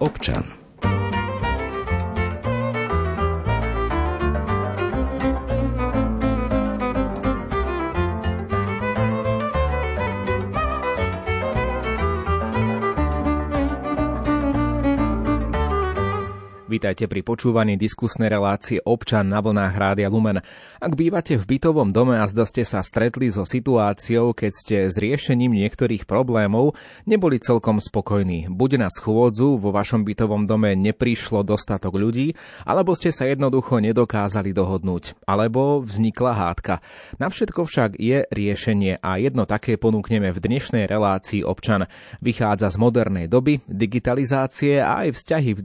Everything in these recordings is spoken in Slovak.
občan. Vítajte pri počúvaní diskusnej relácie Občan na vlnách Rádia Lumen. Ak bývate v bytovom dome a zda ste sa stretli so situáciou, keď ste s riešením niektorých problémov neboli celkom spokojní. Buď na schôdzu vo vašom bytovom dome neprišlo dostatok ľudí, alebo ste sa jednoducho nedokázali dohodnúť, alebo vznikla hádka. Na všetko však je riešenie a jedno také ponúkneme v dnešnej relácii Občan. Vychádza z modernej doby, digitalizácie a aj vzťahy v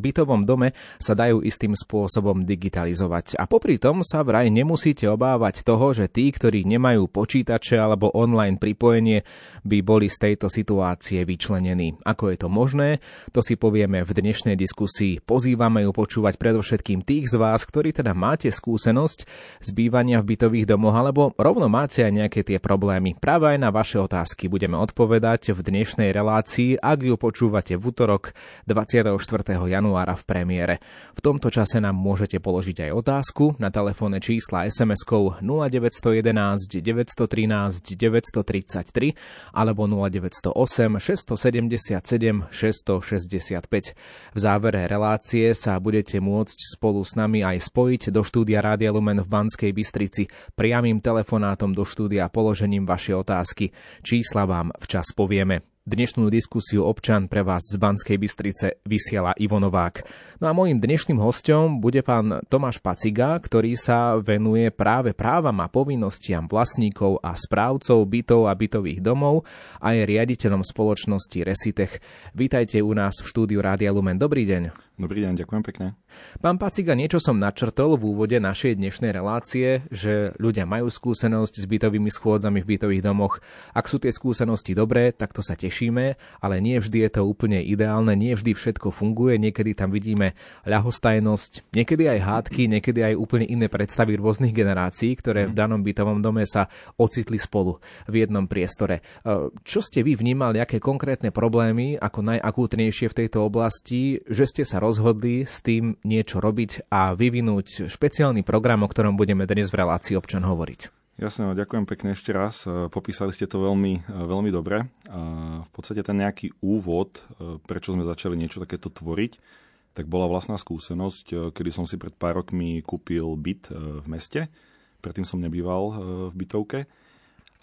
bytovom dome dome sa dajú istým spôsobom digitalizovať. A popri tom sa vraj nemusíte obávať toho, že tí, ktorí nemajú počítače alebo online pripojenie, by boli z tejto situácie vyčlenení. Ako je to možné, to si povieme v dnešnej diskusii. Pozývame ju počúvať predovšetkým tých z vás, ktorí teda máte skúsenosť z bývania v bytových domoch alebo rovno máte aj nejaké tie problémy. Práve aj na vaše otázky budeme odpovedať v dnešnej relácii, ak ju počúvate v útorok 24. januára v pre premiére. V tomto čase nám môžete položiť aj otázku na telefónne čísla SMS-kou 0911 913 933 alebo 0908 677 665. V závere relácie sa budete môcť spolu s nami aj spojiť do štúdia Rádia Lumen v Banskej Bystrici priamým telefonátom do štúdia položením vašej otázky. Čísla vám včas povieme. Dnešnú diskusiu občan pre vás z Banskej Bystrice vysiela Ivo Novák. No a môjim dnešným hostom bude pán Tomáš Paciga, ktorý sa venuje práve právam a povinnostiam vlastníkov a správcov bytov a bytových domov a je riaditeľom spoločnosti Resitech. Vítajte u nás v štúdiu Rádia Lumen. Dobrý deň. Dobrý deň, ďakujem pekne. Pán Paciga, niečo som načrtol v úvode našej dnešnej relácie, že ľudia majú skúsenosť s bytovými schôdzami v bytových domoch. Ak sú tie skúsenosti dobré, tak to sa tešíme, ale nie vždy je to úplne ideálne, nie vždy všetko funguje, niekedy tam vidíme ľahostajnosť, niekedy aj hádky, niekedy aj úplne iné predstavy rôznych generácií, ktoré v danom bytovom dome sa ocitli spolu v jednom priestore. E, čo ste vy vnímali, aké konkrétne problémy ako najakútnejšie v tejto oblasti, že ste sa rozhodli s tým niečo robiť a vyvinúť špeciálny program, o ktorom budeme dnes v relácii občan hovoriť. Jasne, no, ďakujem pekne ešte raz. E, popísali ste to veľmi, e, veľmi dobre. V podstate ten nejaký úvod, e, prečo sme začali niečo takéto tvoriť, tak bola vlastná skúsenosť, kedy som si pred pár rokmi kúpil byt v meste. Predtým som nebýval v bytovke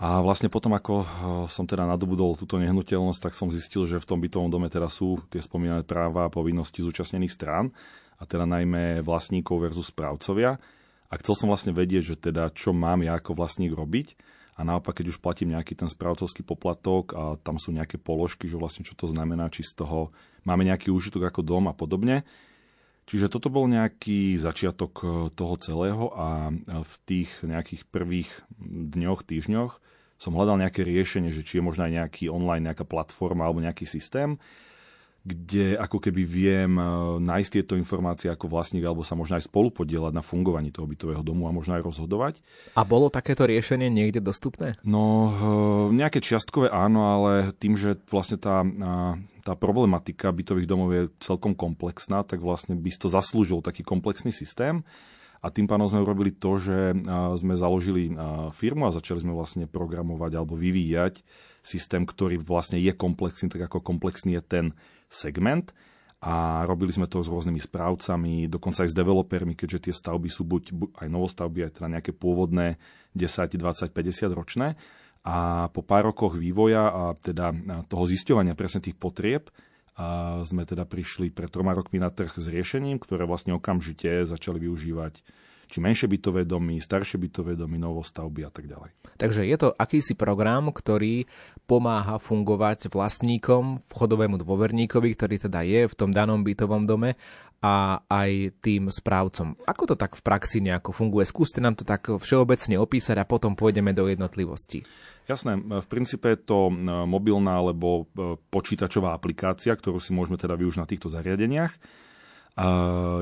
a vlastne potom, ako eh, som teda nadobudol túto nehnuteľnosť, tak som zistil, že v tom bytovom dome teda sú tie spomínané práva a povinnosti zúčastnených strán, a teda najmä vlastníkov versus správcovia. A chcel som vlastne vedieť, že teda čo mám ja ako vlastník robiť. A naopak, keď už platím nejaký ten správcovský poplatok a tam sú nejaké položky, že vlastne čo to znamená, či z toho máme nejaký úžitok ako dom a podobne, Čiže toto bol nejaký začiatok eh, toho celého a v tých nejakých prvých dňoch, týždňoch som hľadal nejaké riešenie, že či je možno aj nejaký online, nejaká platforma alebo nejaký systém, kde ako keby viem e, nájsť tieto informácie ako vlastník alebo sa možno aj spolu podielať na fungovaní toho bytového domu a možno aj rozhodovať. A bolo takéto riešenie niekde dostupné? No, e, nejaké čiastkové áno, ale tým, že vlastne tá, tá problematika bytových domov je celkom komplexná, tak vlastne by to zaslúžil taký komplexný systém a tým pádom sme urobili to, že sme založili firmu a začali sme vlastne programovať alebo vyvíjať systém, ktorý vlastne je komplexný, tak ako komplexný je ten segment a robili sme to s rôznymi správcami, dokonca aj s developermi, keďže tie stavby sú buď, aj novostavby, aj teda nejaké pôvodné 10, 20, 50 ročné. A po pár rokoch vývoja a teda toho zisťovania presne tých potrieb a sme teda prišli pred troma rokmi na trh s riešením, ktoré vlastne okamžite začali využívať či menšie bytové domy, staršie bytové domy, novostavby a tak ďalej. Takže je to akýsi program, ktorý pomáha fungovať vlastníkom, vchodovému dôverníkovi, ktorý teda je v tom danom bytovom dome a aj tým správcom. Ako to tak v praxi nejako funguje? Skúste nám to tak všeobecne opísať a potom pôjdeme do jednotlivostí. Jasné, v princípe je to mobilná alebo e, počítačová aplikácia, ktorú si môžeme teda využiť na týchto zariadeniach.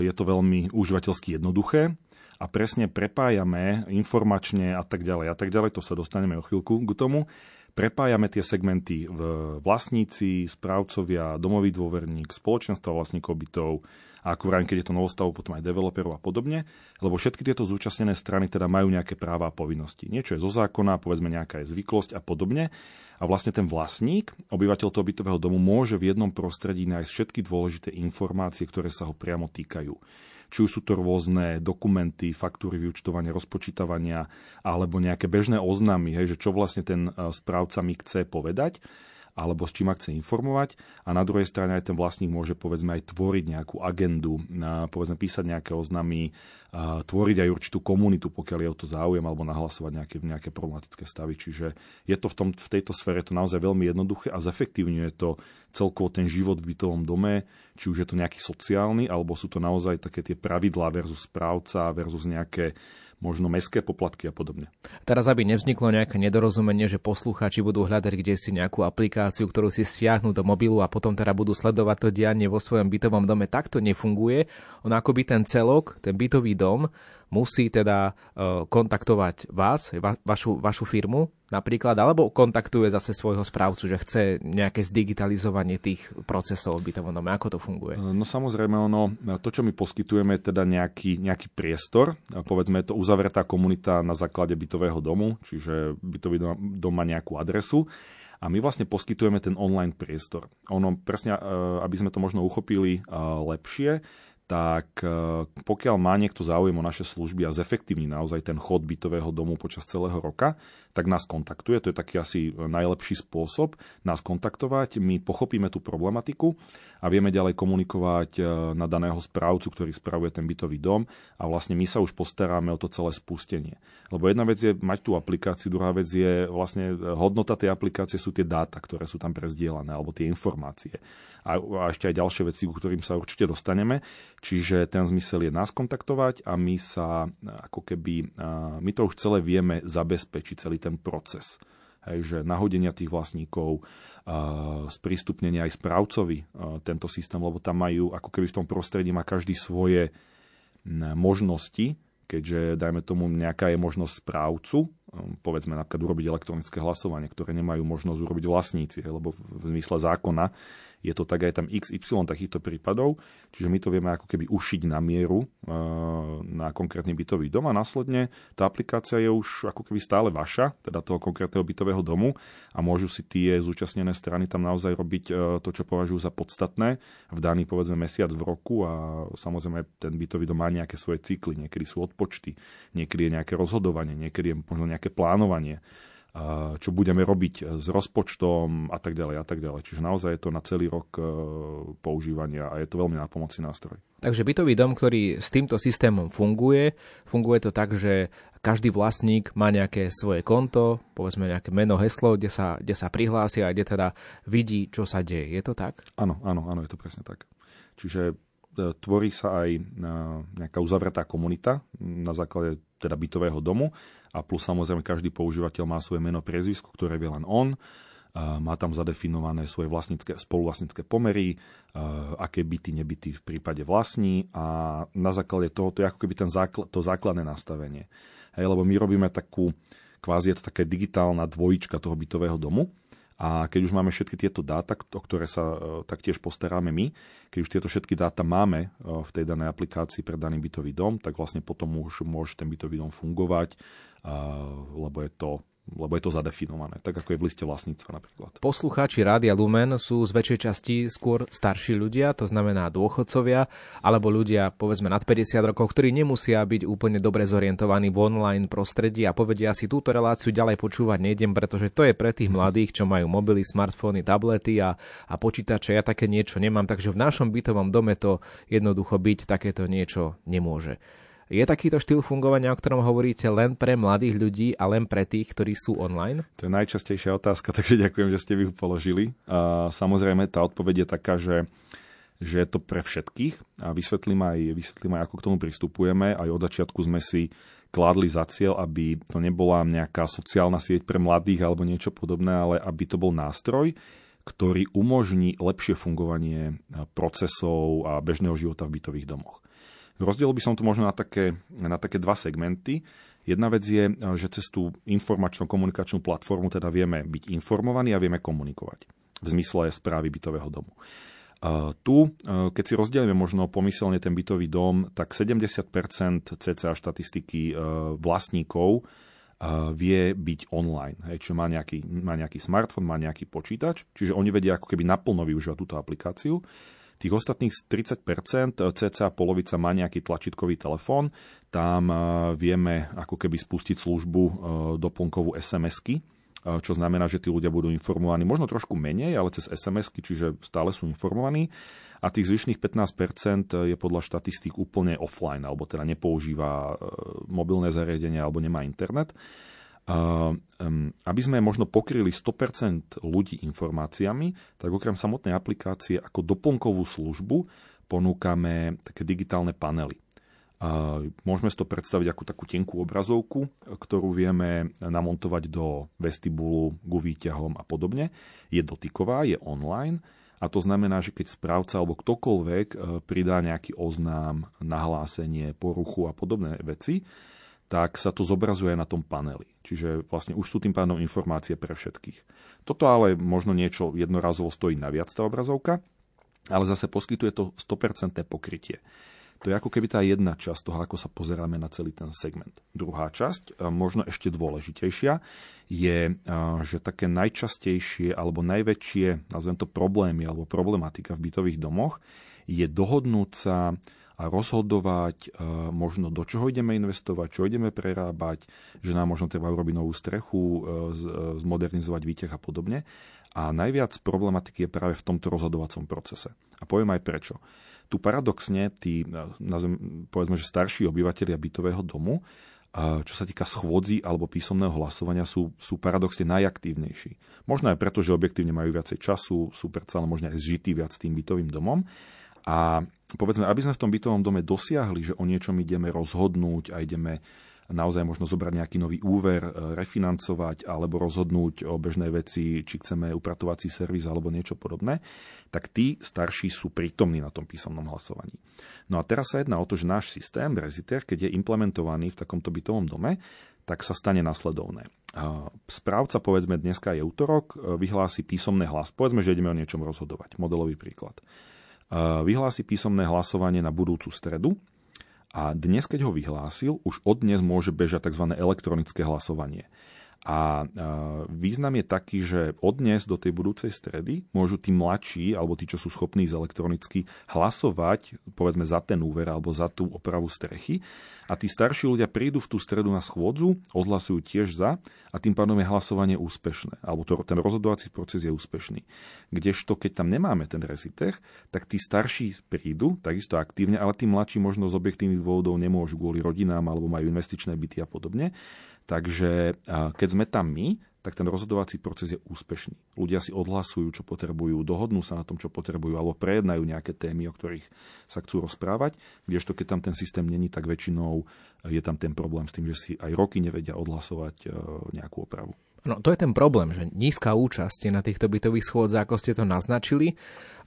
Je to veľmi užívateľsky jednoduché a presne prepájame informačne a tak ďalej a tak ďalej, to sa dostaneme o chvíľku k tomu. Prepájame tie segmenty v vlastníci, správcovia, domový dôverník, spoločenstva vlastníkov bytov, a ako vrajím, keď je to novostav, potom aj developerov a podobne, lebo všetky tieto zúčastnené strany teda majú nejaké práva a povinnosti. Niečo je zo zákona, povedzme nejaká je zvyklosť a podobne. A vlastne ten vlastník, obyvateľ toho bytového domu, môže v jednom prostredí nájsť všetky dôležité informácie, ktoré sa ho priamo týkajú či už sú to rôzne dokumenty, faktúry vyučtovania, rozpočítavania alebo nejaké bežné oznámy, hej, že čo vlastne ten e, správca mi chce povedať alebo s čím ma chce informovať. A na druhej strane aj ten vlastník môže povedzme aj tvoriť nejakú agendu, povedzme písať nejaké oznamy, tvoriť aj určitú komunitu, pokiaľ je o to záujem, alebo nahlasovať nejaké, nejaké problematické stavy. Čiže je to v, tom, v tejto sfére to naozaj veľmi jednoduché a zefektívňuje to celkovo ten život v bytovom dome, či už je to nejaký sociálny, alebo sú to naozaj také tie pravidlá versus správca versus nejaké možno mestské poplatky a podobne. Teraz, aby nevzniklo nejaké nedorozumenie, že poslucháči budú hľadať kde si nejakú aplikáciu, ktorú si stiahnu do mobilu a potom teda budú sledovať to dianie vo svojom bytovom dome, tak to nefunguje. On akoby ten celok, ten bytový dom, musí teda e, kontaktovať vás, va, vašu, vašu firmu napríklad, alebo kontaktuje zase svojho správcu, že chce nejaké zdigitalizovanie tých procesov v bytovom. Ako to funguje? E, no samozrejme, ono, to, čo my poskytujeme, je teda nejaký, nejaký priestor, povedzme je to uzavretá komunita na základe bytového domu, čiže bytový dom má nejakú adresu a my vlastne poskytujeme ten online priestor. Ono presne, e, aby sme to možno uchopili lepšie, tak e, pokiaľ má niekto záujem o naše služby a zefektívni naozaj ten chod bytového domu počas celého roka, tak nás kontaktuje. To je taký asi najlepší spôsob nás kontaktovať. My pochopíme tú problematiku a vieme ďalej komunikovať e, na daného správcu, ktorý spravuje ten bytový dom a vlastne my sa už postaráme o to celé spustenie. Lebo jedna vec je mať tú aplikáciu, druhá vec je vlastne hodnota tej aplikácie sú tie dáta, ktoré sú tam prezdielané, alebo tie informácie a, a ešte aj ďalšie veci, ku ktorým sa určite dostaneme. Čiže ten zmysel je nás kontaktovať a my sa ako keby, my to už celé vieme zabezpečiť, celý ten proces. Hej, že nahodenia tých vlastníkov, sprístupnenie aj správcovi tento systém, lebo tam majú, ako keby v tom prostredí má každý svoje možnosti, keďže, dajme tomu, nejaká je možnosť správcu, povedzme napríklad urobiť elektronické hlasovanie, ktoré nemajú možnosť urobiť vlastníci, lebo v zmysle zákona je to tak aj tam XY takýchto prípadov, čiže my to vieme ako keby ušiť na mieru eh, na konkrétny bytový dom a následne tá aplikácia je už ako keby stále vaša, teda toho konkrétneho bytového domu a môžu si tie zúčastnené strany tam naozaj robiť eh, to, čo považujú za podstatné v daný povedzme mesiac v roku a samozrejme ten bytový dom má nejaké svoje cykly, niekedy sú odpočty, niekedy je nejaké rozhodovanie, niekedy je možno nejaké plánovanie čo budeme robiť s rozpočtom a tak ďalej a tak ďalej. Čiže naozaj je to na celý rok e, používania a je to veľmi nápomocný nástroj. Takže bytový dom, ktorý s týmto systémom funguje, funguje to tak, že každý vlastník má nejaké svoje konto, povedzme nejaké meno, heslo, kde sa, kde sa prihlási a kde teda vidí, čo sa deje. Je to tak? Áno, áno, áno, je to presne tak. Čiže e, tvorí sa aj e, nejaká uzavretá komunita na základe teda bytového domu a plus samozrejme každý používateľ má svoje meno, priezvisko, ktoré vie len on. Má tam zadefinované svoje vlastnícke, spoluvlastnícke pomery, aké byty, nebyty v prípade vlastní a na základe toho to je ako keby ten základ, to základné nastavenie. Hej, lebo my robíme takú, kvázi je to také digitálna dvojička toho bytového domu, a keď už máme všetky tieto dáta, o ktoré sa e, taktiež postaráme my, keď už tieto všetky dáta máme e, v tej danej aplikácii pre daný bytový dom, tak vlastne potom už môže ten bytový dom fungovať, lebo je to lebo je to zadefinované, tak ako je v liste vlastníctva napríklad. Poslucháči Rádia Lumen sú z väčšej časti skôr starší ľudia, to znamená dôchodcovia, alebo ľudia povedzme nad 50 rokov, ktorí nemusia byť úplne dobre zorientovaní v online prostredí a povedia si túto reláciu ďalej počúvať nejdem, pretože to je pre tých mladých, čo majú mobily, smartfóny, tablety a, a počítače. Ja také niečo nemám, takže v našom bytovom dome to jednoducho byť takéto niečo nemôže. Je takýto štýl fungovania, o ktorom hovoríte, len pre mladých ľudí a len pre tých, ktorí sú online? To je najčastejšia otázka, takže ďakujem, že ste ju položili. A samozrejme, tá odpoveď je taká, že že je to pre všetkých a vysvetlím aj, vysvetlím aj, ako k tomu pristupujeme. Aj od začiatku sme si kládli za cieľ, aby to nebola nejaká sociálna sieť pre mladých alebo niečo podobné, ale aby to bol nástroj, ktorý umožní lepšie fungovanie procesov a bežného života v bytových domoch. Rozdiel by som to možno na také, na také dva segmenty. Jedna vec je, že cez tú informačno-komunikačnú platformu teda vieme byť informovaní a vieme komunikovať v zmysle správy bytového domu. Tu, keď si rozdielime možno pomyselne ten bytový dom, tak 70% cca štatistiky vlastníkov vie byť online. Hej, čiže má nejaký, má nejaký smartfón, má nejaký počítač, čiže oni vedia ako keby naplno využívať túto aplikáciu. Tých ostatných 30%, cca polovica má nejaký tlačítkový telefón, tam vieme ako keby spustiť službu doplnkovú SMS-ky, čo znamená, že tí ľudia budú informovaní možno trošku menej, ale cez SMS-ky, čiže stále sú informovaní a tých zvyšných 15% je podľa štatistík úplne offline, alebo teda nepoužíva mobilné zariadenie alebo nemá internet. Aby sme možno pokryli 100% ľudí informáciami, tak okrem samotnej aplikácie ako doplnkovú službu ponúkame také digitálne panely. Môžeme si to predstaviť ako takú tenkú obrazovku, ktorú vieme namontovať do vestibulu, k výťahom a podobne. Je dotyková, je online a to znamená, že keď správca alebo ktokoľvek e, pridá nejaký oznám, nahlásenie, poruchu a podobné veci, tak sa to zobrazuje na tom paneli. Čiže vlastne už sú tým pádom informácie pre všetkých. Toto ale možno niečo jednorazovo stojí naviac tá obrazovka, ale zase poskytuje to 100% pokrytie. To je ako keby tá jedna časť toho, ako sa pozeráme na celý ten segment. Druhá časť, možno ešte dôležitejšia, je, že také najčastejšie alebo najväčšie, nazvem to problémy alebo problematika v bytových domoch, je dohodnúť sa a rozhodovať možno do čoho ideme investovať, čo ideme prerábať, že nám možno treba urobiť novú strechu, zmodernizovať výteh a podobne. A najviac problematiky je práve v tomto rozhodovacom procese. A poviem aj prečo. Tu paradoxne tí, nazvem, povedzme, že starší obyvateľia bytového domu, čo sa týka schôdzi alebo písomného hlasovania, sú, sú paradoxne najaktívnejší. Možno aj preto, že objektívne majú viacej času, sú predsa možno aj zžití viac tým bytovým domom. A povedzme, aby sme v tom bytovom dome dosiahli, že o niečom ideme rozhodnúť a ideme naozaj možno zobrať nejaký nový úver, e, refinancovať alebo rozhodnúť o bežnej veci, či chceme upratovací servis alebo niečo podobné, tak tí starší sú prítomní na tom písomnom hlasovaní. No a teraz sa jedná o to, že náš systém Breziter, keď je implementovaný v takomto bytovom dome, tak sa stane nasledovné. Správca, povedzme, dneska je útorok, e, vyhlási písomné hlas. Povedzme, že ideme o niečom rozhodovať. Modelový príklad. Vyhlási písomné hlasovanie na budúcu stredu, a dnes, keď ho vyhlásil, už od dnes môže bežať tzv. elektronické hlasovanie. A význam je taký, že od dnes do tej budúcej stredy môžu tí mladší, alebo tí, čo sú schopní z elektronicky hlasovať, povedzme za ten úver alebo za tú opravu strechy. A tí starší ľudia prídu v tú stredu na schôdzu, odhlasujú tiež za a tým pádom je hlasovanie úspešné, alebo to, ten rozhodovací proces je úspešný. Kdežto, keď tam nemáme ten reziter, tak tí starší prídu, takisto aktívne, ale tí mladší možno z objektívnych dôvodov nemôžu kvôli rodinám alebo majú investičné byty a podobne. Takže keď sme tam my, tak ten rozhodovací proces je úspešný. Ľudia si odhlasujú, čo potrebujú, dohodnú sa na tom, čo potrebujú, alebo prejednajú nejaké témy, o ktorých sa chcú rozprávať, kdežto keď tam ten systém není, tak väčšinou je tam ten problém s tým, že si aj roky nevedia odhlasovať e, nejakú opravu. No to je ten problém, že nízka účasť je na týchto bytových schôdzach, ako ste to naznačili.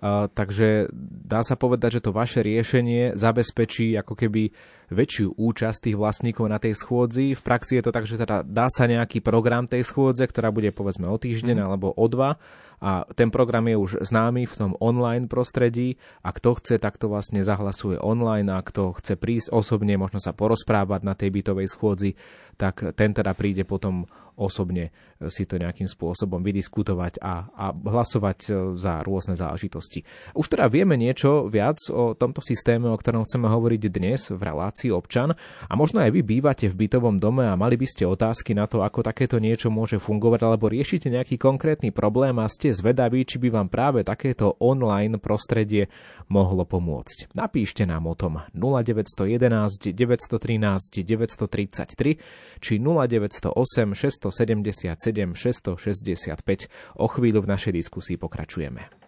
Takže dá sa povedať, že to vaše riešenie zabezpečí ako keby väčšiu účasť tých vlastníkov na tej schôdzi. V praxi je to tak, že teda dá sa nejaký program tej schôdze, ktorá bude povedzme o týždeň mm. alebo o dva a ten program je už známy v tom online prostredí a kto chce, tak to vlastne zahlasuje online a kto chce prísť osobne, možno sa porozprávať na tej bytovej schôdzi, tak ten teda príde potom osobne si to nejakým spôsobom vydiskutovať a, a hlasovať e, za rôzne záležitosti. Už teda vieme niečo viac o tomto systéme, o ktorom chceme hovoriť dnes v relácii občan a možno aj vy bývate v bytovom dome a mali by ste otázky na to, ako takéto niečo môže fungovať alebo riešite nejaký konkrétny problém a ste zvedaví, či by vám práve takéto online prostredie mohlo pomôcť. Napíšte nám o tom 0911 913 933 či 0908 677 665. O chvíľu v našej diskusii pokračujeme.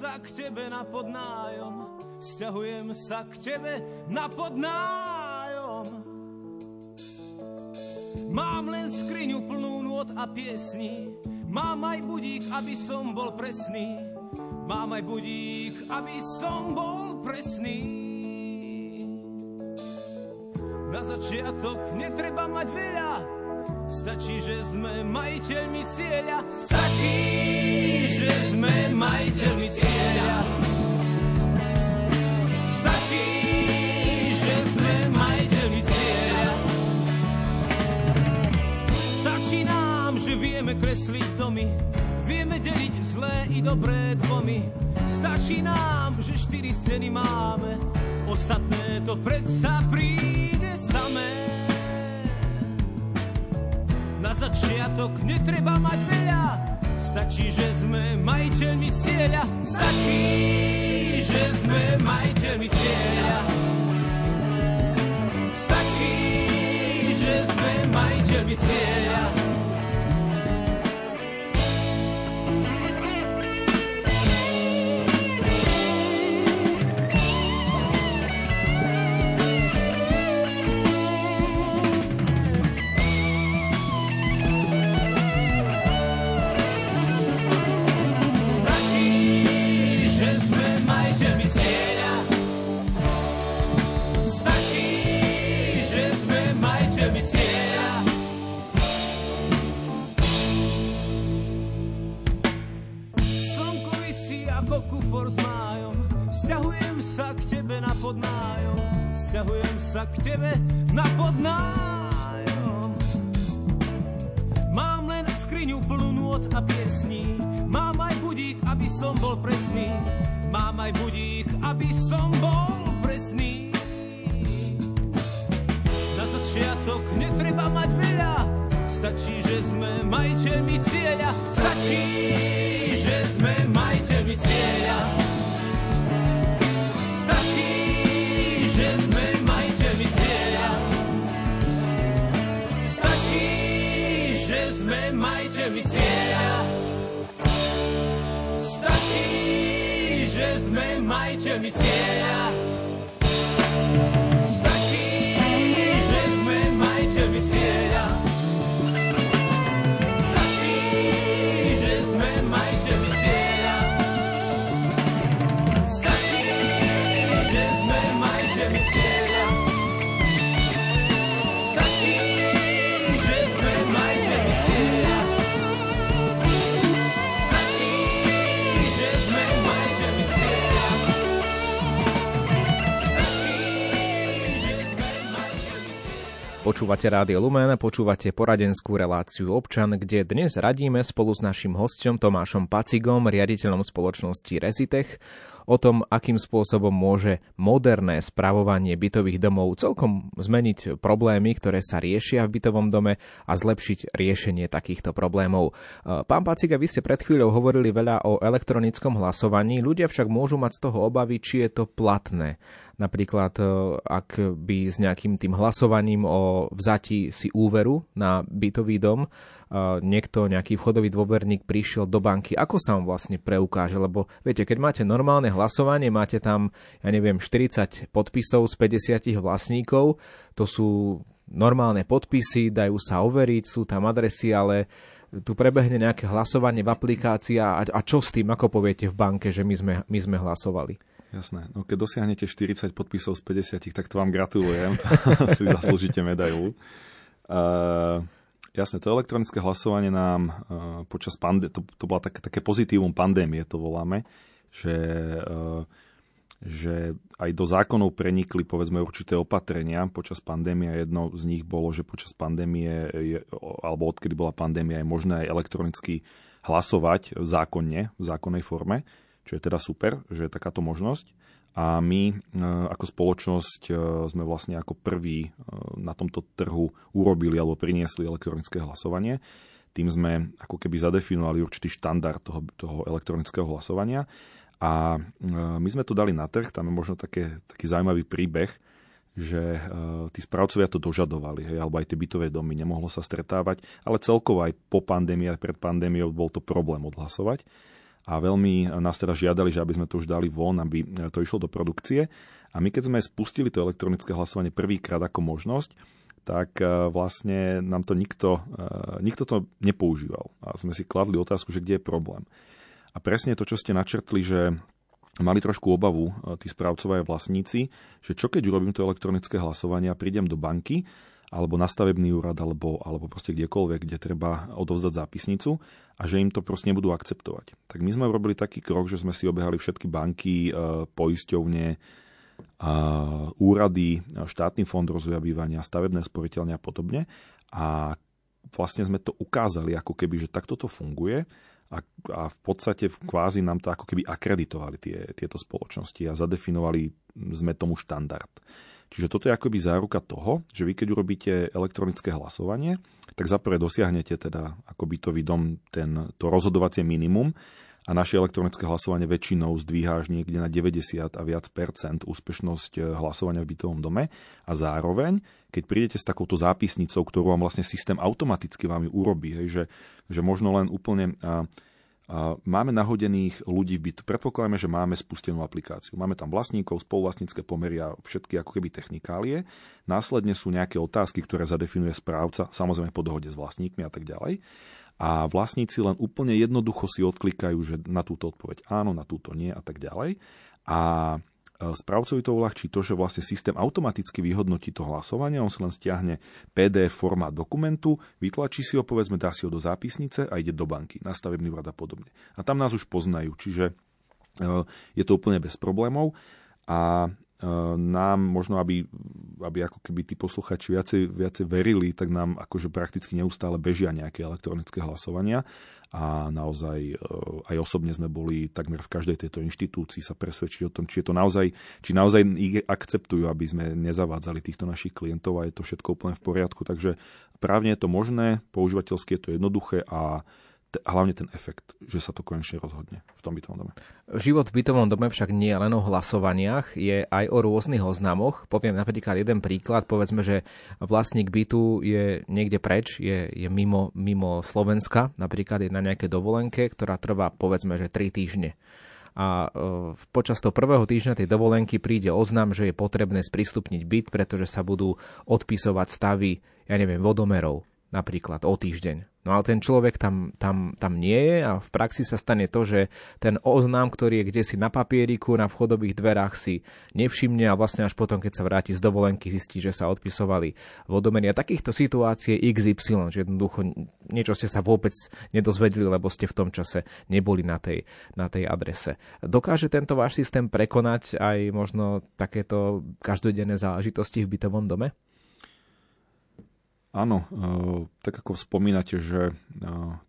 Sa k tebe na podnájom, Sťahujem sa k tebe na podnájom. Mám len skriňu plnú nôd a piesní, mám aj budík, aby som bol presný. Mám aj budík, aby som bol presný. Na začiatok netreba mať veľa, stačí, že sme majiteľmi cieľa. Stačí, že sme majiteľmi cieľa. Vieme deliť zlé i dobré dvomy. Stačí nám, že štyri scény máme. Ostatné to predsa príde samé. Na začiatok netreba mať veľa. Stačí, že sme majiteľmi cieľa. Stačí, že sme majiteľmi cieľa. Stačí, že sme majiteľmi cieľa. K tebe na podnájom. Mám len skriňu plnú nôd a piesní, mám aj budík, aby som bol presný. Mám aj budík, aby som bol presný. Na začiatok netreba mať veľa, stačí, že sme majiteľmi majiteľmi cieľa. Stačí, že sme majiteľmi cieľa. Počúvate Rádio Lumen, počúvate poradenskú reláciu občan, kde dnes radíme spolu s našim hostom Tomášom Pacigom, riaditeľom spoločnosti Resitech, o tom, akým spôsobom môže moderné spravovanie bytových domov celkom zmeniť problémy, ktoré sa riešia v bytovom dome a zlepšiť riešenie takýchto problémov. Pán Paciga, vy ste pred chvíľou hovorili veľa o elektronickom hlasovaní, ľudia však môžu mať z toho obavy, či je to platné. Napríklad, e, ak by s nejakým tým hlasovaním o vzati si úveru na bytový dom e, niekto, nejaký vchodový dôverník prišiel do banky, ako sa vám vlastne preukáže? Lebo viete, keď máte normálne hlasovanie, máte tam, ja neviem, 40 podpisov z 50 vlastníkov, to sú normálne podpisy, dajú sa overiť, sú tam adresy, ale tu prebehne nejaké hlasovanie v aplikácii a, a čo s tým, ako poviete v banke, že my sme, my sme hlasovali? Jasné. No keď dosiahnete 40 podpisov z 50, tak to vám gratulujem. si zaslúžite medailu. Uh, jasné, to elektronické hlasovanie nám uh, počas pandémie, to, to bola také, také pozitívum pandémie, to voláme, že, uh, že aj do zákonov prenikli povedzme určité opatrenia počas pandémie. Jedno z nich bolo, že počas pandémie, je, alebo odkedy bola pandémia, je možné aj elektronicky hlasovať zákonne, v zákonnej forme čo je teda super, že je takáto možnosť. A my e, ako spoločnosť e, sme vlastne ako prví e, na tomto trhu urobili alebo priniesli elektronické hlasovanie. Tým sme ako keby zadefinovali určitý štandard toho, toho elektronického hlasovania. A my sme to dali na trh, tam je možno také, taký zaujímavý príbeh, že tí správcovia to dožadovali, hej, alebo aj tie bytové domy, nemohlo sa stretávať, ale celkovo aj po pandémii, aj pred pandémiou bol to problém odhlasovať a veľmi nás teda žiadali, že aby sme to už dali von, aby to išlo do produkcie. A my keď sme spustili to elektronické hlasovanie prvýkrát ako možnosť, tak vlastne nám to nikto, nikto to nepoužíval. A sme si kladli otázku, že kde je problém. A presne to, čo ste načrtli, že mali trošku obavu tí správcovia vlastníci, že čo keď urobím to elektronické hlasovanie a prídem do banky alebo na stavebný úrad, alebo, alebo proste kdekoľvek, kde treba odovzdať zápisnicu a že im to proste nebudú akceptovať. Tak my sme urobili taký krok, že sme si obehali všetky banky, e, poisťovne, úrady, štátny fond rozvoja bývania, stavebné sporiteľne a podobne. A vlastne sme to ukázali ako keby, že takto to funguje a, a v podstate kvázi nám to ako keby akreditovali tie, tieto spoločnosti a zadefinovali sme tomu štandard. Čiže toto je akoby záruka toho, že vy keď urobíte elektronické hlasovanie, tak zaprvé dosiahnete teda ako bytový dom ten, to rozhodovacie minimum a naše elektronické hlasovanie väčšinou zdvíha až niekde na 90 a viac percent úspešnosť eh, hlasovania v bytovom dome. A zároveň, keď prídete s takouto zápisnicou, ktorú vám vlastne systém automaticky vám urobí, hej, že, že možno len úplne a, máme nahodených ľudí v bytu. Predpokladáme, že máme spustenú aplikáciu. Máme tam vlastníkov, spoluvlastnícke pomery a všetky ako keby technikálie. Následne sú nejaké otázky, ktoré zadefinuje správca, samozrejme po dohode s vlastníkmi a tak ďalej. A vlastníci len úplne jednoducho si odklikajú, že na túto odpoveď áno, na túto nie a tak ďalej. A správcovi to uľahčí to, že vlastne systém automaticky vyhodnotí to hlasovanie, on si len stiahne PDF formát dokumentu, vytlačí si ho, povedzme, dá si ho do zápisnice a ide do banky, na stavebný úrad a podobne. A tam nás už poznajú, čiže e, je to úplne bez problémov a nám možno, aby, aby ako keby tí posluchači viacej, viacej verili, tak nám akože prakticky neustále bežia nejaké elektronické hlasovania a naozaj e, aj osobne sme boli takmer v každej tejto inštitúcii sa presvedčiť o tom, či je to naozaj, či naozaj ich akceptujú, aby sme nezavádzali týchto našich klientov a je to všetko úplne v poriadku. Takže právne je to možné, používateľsky je to jednoduché a hlavne ten efekt, že sa to konečne rozhodne v tom bytovom dome. Život v bytovom dome však nie je len o hlasovaniach, je aj o rôznych oznamoch. Poviem napríklad jeden príklad, povedzme, že vlastník bytu je niekde preč, je, je mimo, mimo Slovenska, napríklad je na nejaké dovolenke, ktorá trvá povedzme, že 3 týždne a e, počas toho prvého týždňa tej dovolenky príde oznam, že je potrebné sprístupniť byt, pretože sa budú odpisovať stavy, ja neviem, vodomerov napríklad o týždeň. No ale ten človek tam, tam, tam nie je a v praxi sa stane to, že ten oznám, ktorý je kde si na papieriku, na vchodových dverách si nevšimne a vlastne až potom, keď sa vráti z dovolenky, zistí, že sa odpisovali vodomery. A takýchto situácií XY, že jednoducho niečo ste sa vôbec nedozvedli, lebo ste v tom čase neboli na tej, na tej adrese. Dokáže tento váš systém prekonať aj možno takéto každodenné záležitosti v bytovom dome? Áno, e, tak ako spomínate, že e,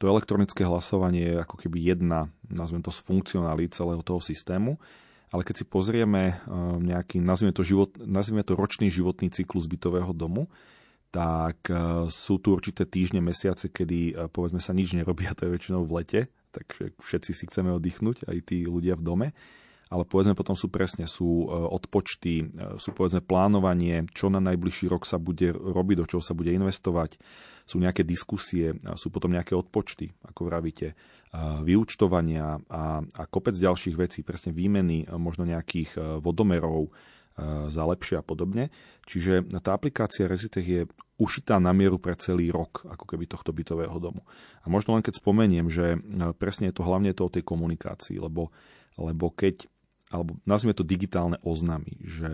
to elektronické hlasovanie je ako keby jedna, nazvem to, z funkcionálí celého toho systému, ale keď si pozrieme e, nejaký, nazvime to, život, nazvime to ročný životný cyklus bytového domu, tak sú tu určité týždne, mesiace, kedy povedzme sa nič nerobí a to je väčšinou v lete, takže všetci si chceme oddychnúť, aj tí ľudia v dome ale povedzme potom sú presne, sú e, odpočty, e, sú povedzme plánovanie, čo na najbližší rok sa bude robiť, do čoho sa bude investovať, sú nejaké diskusie, sú potom nejaké odpočty, ako vravíte, e, vyučtovania a, a kopec ďalších vecí, presne výmeny možno nejakých vodomerov za lepšie a podobne. Čiže tá aplikácia Resitech je ušitá na mieru pre celý rok, ako keby tohto bytového domu. A možno len keď spomeniem, že presne je to hlavne to o tej komunikácii, lebo, lebo keď alebo nazvime to digitálne oznamy, že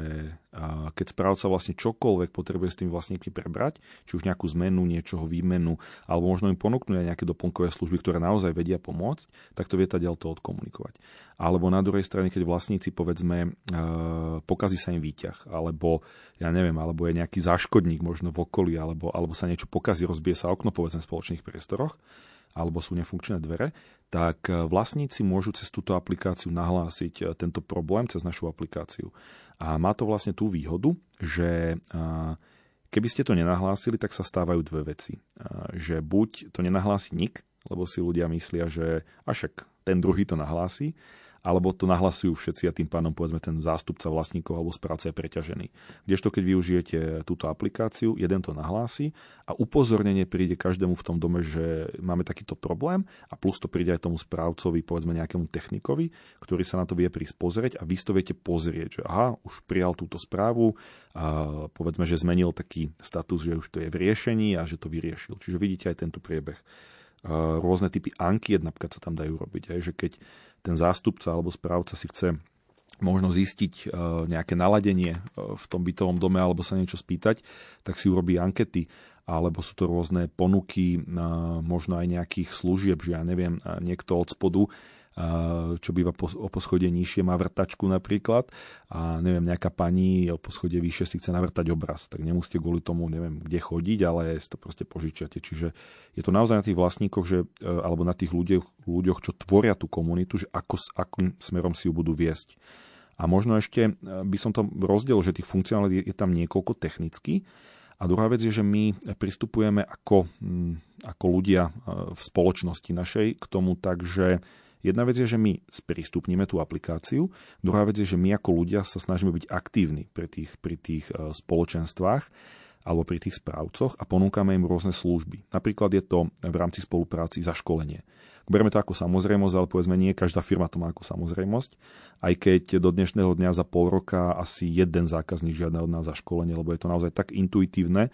keď správca vlastne čokoľvek potrebuje s tým vlastníkmi prebrať, či už nejakú zmenu, niečoho, výmenu, alebo možno im ponúknuť aj nejaké doplnkové služby, ktoré naozaj vedia pomôcť, tak to vie tá to odkomunikovať. Alebo na druhej strane, keď vlastníci, povedzme, pokazí sa im výťah, alebo ja neviem, alebo je nejaký záškodník možno v okolí, alebo, alebo sa niečo pokazí, rozbije sa okno, povedzme, v spoločných priestoroch, alebo sú nefunkčné dvere, tak e, vlastníci môžu cez túto aplikáciu nahlásiť e, tento problém cez našu aplikáciu. A má to vlastne tú výhodu, že e, keby ste to nenahlásili, tak sa stávajú dve veci. Že buď to nenahlási nik, lebo si ľudia myslia, že a ten druhý to nahlási, alebo to nahlasujú všetci a tým pádom povedzme ten zástupca vlastníkov alebo správca je preťažený. Kdežto keď využijete túto aplikáciu, jeden to nahlási a upozornenie príde každému v tom dome, že máme takýto problém a plus to príde aj tomu správcovi, povedzme nejakému technikovi, ktorý sa na to vie prísť pozrieť a vy to viete pozrieť, že aha, už prijal túto správu, a povedzme, že zmenil taký status, že už to je v riešení a že to vyriešil. Čiže vidíte aj tento priebeh. Rôzne typy ankiet napríklad sa tam dajú robiť, aj, že keď ten zástupca alebo správca si chce možno zistiť e, nejaké naladenie e, v tom bytovom dome alebo sa niečo spýtať, tak si urobí ankety. Alebo sú to rôzne ponuky, e, možno aj nejakých služieb, že ja neviem, niekto od spodu čo býva po, o poschodie nižšie, má vrtačku napríklad a neviem, nejaká pani o poschodie vyššie si chce navrtať obraz, tak nemusíte kvôli tomu, neviem, kde chodiť, ale si to proste požičiate. Čiže je to naozaj na tých vlastníkoch, že, e, alebo na tých ľuďoch, ľuďoch, čo tvoria tú komunitu, že ako, akým smerom si ju budú viesť. A možno ešte e, by som to rozdelil, že tých funkcionálnych je, tam niekoľko technicky. A druhá vec je, že my pristupujeme ako, ako ľudia e, v spoločnosti našej k tomu tak, že Jedna vec je, že my sprístupníme tú aplikáciu, druhá vec je, že my ako ľudia sa snažíme byť aktívni pri tých, pri tých e, spoločenstvách alebo pri tých správcoch a ponúkame im rôzne služby. Napríklad je to v rámci spolupráci za školenie. Bereme to ako samozrejmosť, ale povedzme nie každá firma to má ako samozrejmosť. Aj keď do dnešného dňa za pol roka asi jeden zákazník žiada od nás za školenie, lebo je to naozaj tak intuitívne,